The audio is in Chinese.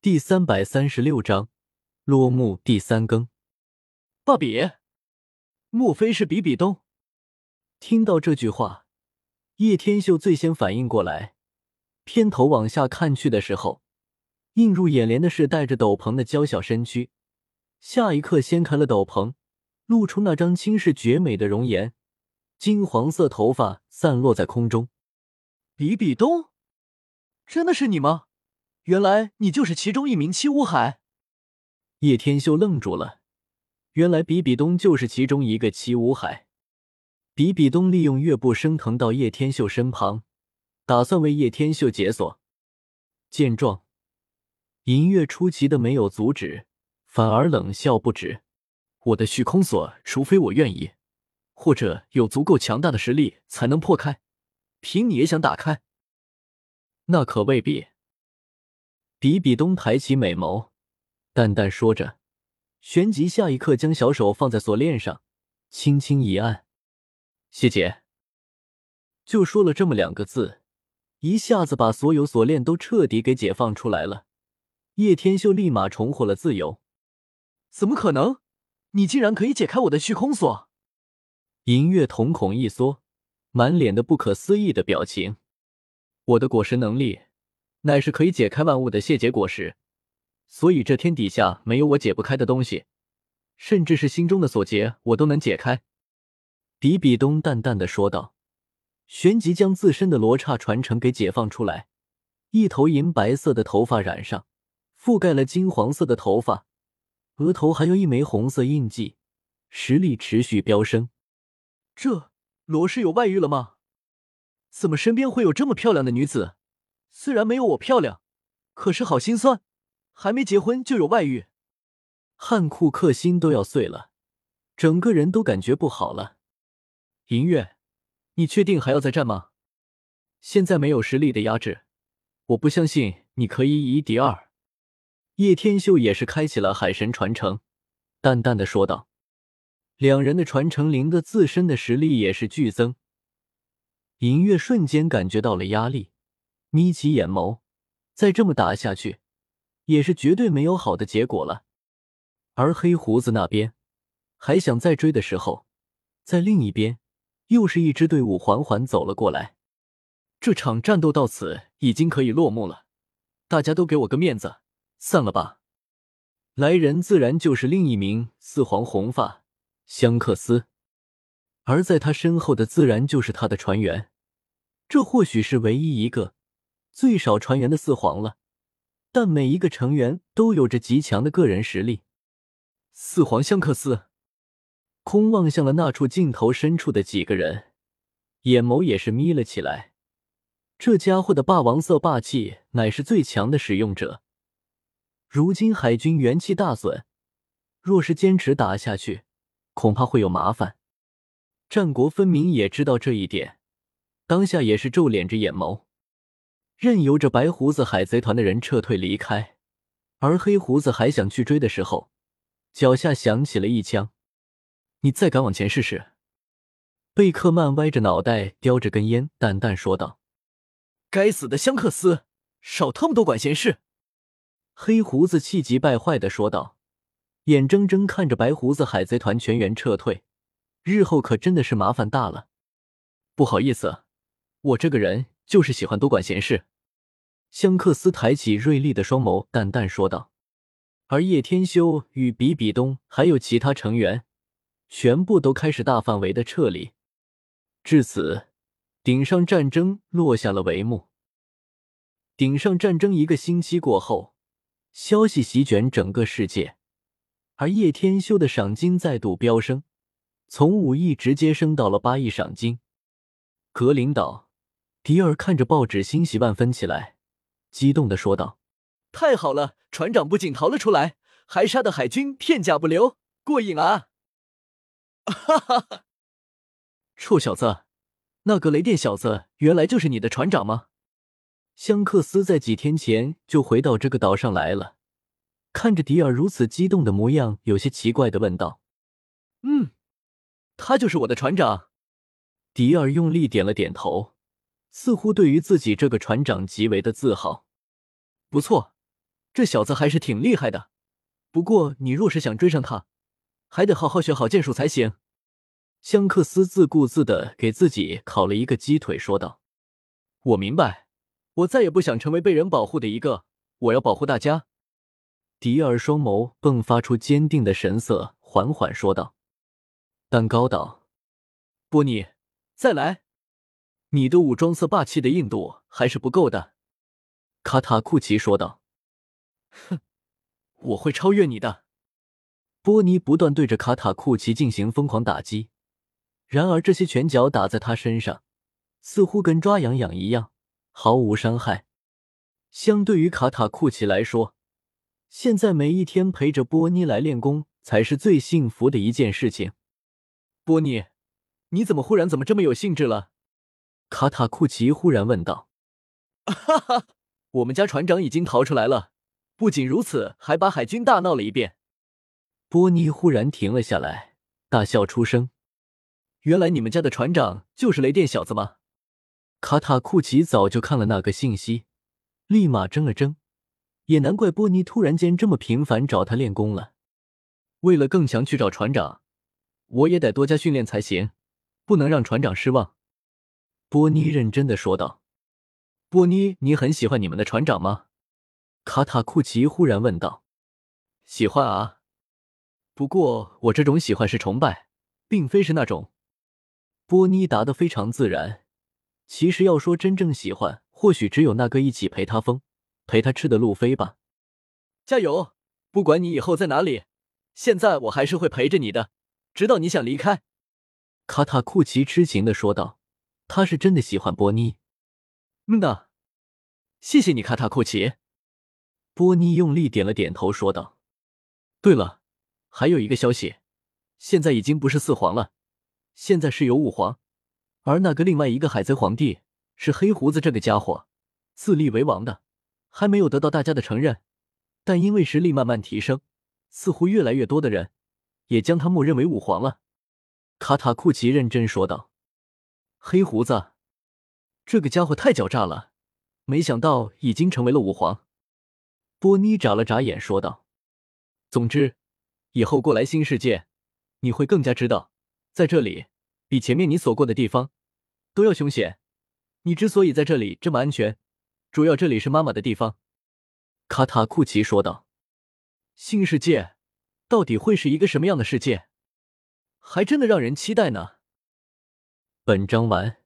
第三百三十六章落幕第三更。爸比，莫非是比比东？听到这句话，叶天秀最先反应过来，偏头往下看去的时候，映入眼帘的是戴着斗篷的娇小身躯。下一刻，掀开了斗篷，露出那张倾世绝美的容颜，金黄色头发散落在空中。比比东，真的是你吗？原来你就是其中一名七武海。叶天秀愣住了，原来比比东就是其中一个七武海。比比东利用月步升腾到叶天秀身旁，打算为叶天秀解锁。见状，银月出奇的没有阻止，反而冷笑不止：“我的虚空锁，除非我愿意，或者有足够强大的实力才能破开，凭你也想打开？那可未必。”比比东抬起美眸，淡淡说着，旋即下一刻将小手放在锁链上，轻轻一按。谢姐，就说了这么两个字，一下子把所有锁链都彻底给解放出来了。叶天秀立马重获了自由。怎么可能？你竟然可以解开我的虚空锁？银月瞳孔一缩，满脸的不可思议的表情。我的果实能力，乃是可以解开万物的谢结果实，所以这天底下没有我解不开的东西，甚至是心中的锁结，我都能解开。比比东淡淡的说道，旋即将自身的罗刹传承给解放出来，一头银白色的头发染上，覆盖了金黄色的头发，额头还有一枚红色印记，实力持续飙升。这罗氏有外遇了吗？怎么身边会有这么漂亮的女子？虽然没有我漂亮，可是好心酸，还没结婚就有外遇。汉库克心都要碎了，整个人都感觉不好了。银月，你确定还要再战吗？现在没有实力的压制，我不相信你可以以一敌二。叶天秀也是开启了海神传承，淡淡的说道。两人的传承灵的自身的实力也是剧增。银月瞬间感觉到了压力，眯起眼眸，再这么打下去，也是绝对没有好的结果了。而黑胡子那边还想再追的时候，在另一边。又是一支队伍缓缓走了过来，这场战斗到此已经可以落幕了，大家都给我个面子，散了吧。来人自然就是另一名四皇红发香克斯，而在他身后的自然就是他的船员，这或许是唯一一个最少船员的四皇了，但每一个成员都有着极强的个人实力。四皇香克斯。空望向了那处镜头深处的几个人，眼眸也是眯了起来。这家伙的霸王色霸气乃是最强的使用者。如今海军元气大损，若是坚持打下去，恐怕会有麻烦。战国分明也知道这一点，当下也是皱敛着眼眸，任由着白胡子海贼团的人撤退离开。而黑胡子还想去追的时候，脚下响起了一枪。你再敢往前试试！贝克曼歪着脑袋，叼着根烟，淡淡说道：“该死的香克斯，少他妈多管闲事！”黑胡子气急败坏的说道，眼睁睁看着白胡子海贼团全员撤退，日后可真的是麻烦大了。不好意思，我这个人就是喜欢多管闲事。香克斯抬起锐利的双眸，淡淡说道。而叶天修与比比东还有其他成员。全部都开始大范围的撤离，至此，顶上战争落下了帷幕。顶上战争一个星期过后，消息席卷整个世界，而叶天修的赏金再度飙升，从五亿直接升到了八亿赏金。格林岛，迪尔看着报纸，欣喜万分起来，激动的说道：“太好了，船长不仅逃了出来，还杀的海军片甲不留，过瘾啊！” 哈哈哈！臭小子，那个雷电小子原来就是你的船长吗？香克斯在几天前就回到这个岛上来了，看着迪尔如此激动的模样，有些奇怪的问道：“嗯，他就是我的船长。”迪尔用力点了点头，似乎对于自己这个船长极为的自豪。不错，这小子还是挺厉害的。不过你若是想追上他，还得好好学好剑术才行。香克斯自顾自的给自己烤了一个鸡腿，说道：“我明白，我再也不想成为被人保护的一个，我要保护大家。”迪尔双眸迸发出坚定的神色，缓缓说道。蛋糕岛：“波尼，再来！你的武装色霸气的硬度还是不够的。”卡塔库奇说道。“哼，我会超越你的。”波尼不断对着卡塔库奇进行疯狂打击，然而这些拳脚打在他身上，似乎跟抓痒痒一样，毫无伤害。相对于卡塔库奇来说，现在每一天陪着波尼来练功才是最幸福的一件事情。波尼，你怎么忽然怎么这么有兴致了？卡塔库奇忽然问道。哈哈，我们家船长已经逃出来了，不仅如此，还把海军大闹了一遍。波尼忽然停了下来，大笑出声。原来你们家的船长就是雷电小子吗？卡塔库奇早就看了那个信息，立马怔了怔。也难怪波尼突然间这么频繁找他练功了。为了更强去找船长。我也得多加训练才行，不能让船长失望。”波尼认真的说道。“波尼，你很喜欢你们的船长吗？”卡塔库奇忽然问道。“喜欢啊，不过我这种喜欢是崇拜，并非是那种。”波尼答得非常自然。其实要说真正喜欢，或许只有那个一起陪他疯、陪他吃的路飞吧。加油！不管你以后在哪里，现在我还是会陪着你的。直到你想离开，卡塔库奇痴情的说道：“他是真的喜欢波尼。”嗯呐，谢谢你，卡塔库奇。波尼用力点了点头，说道：“对了，还有一个消息，现在已经不是四皇了，现在是有五皇，而那个另外一个海贼皇帝是黑胡子这个家伙自立为王的，还没有得到大家的承认，但因为实力慢慢提升，似乎越来越多的人。”也将他默认为五皇了，卡塔库奇认真说道：“黑胡子，这个家伙太狡诈了，没想到已经成为了武皇。”波妮眨了眨眼说道：“总之，以后过来新世界，你会更加知道，在这里比前面你所过的地方都要凶险。你之所以在这里这么安全，主要这里是妈妈的地方。”卡塔库奇说道：“新世界。”到底会是一个什么样的世界？还真的让人期待呢。本章完。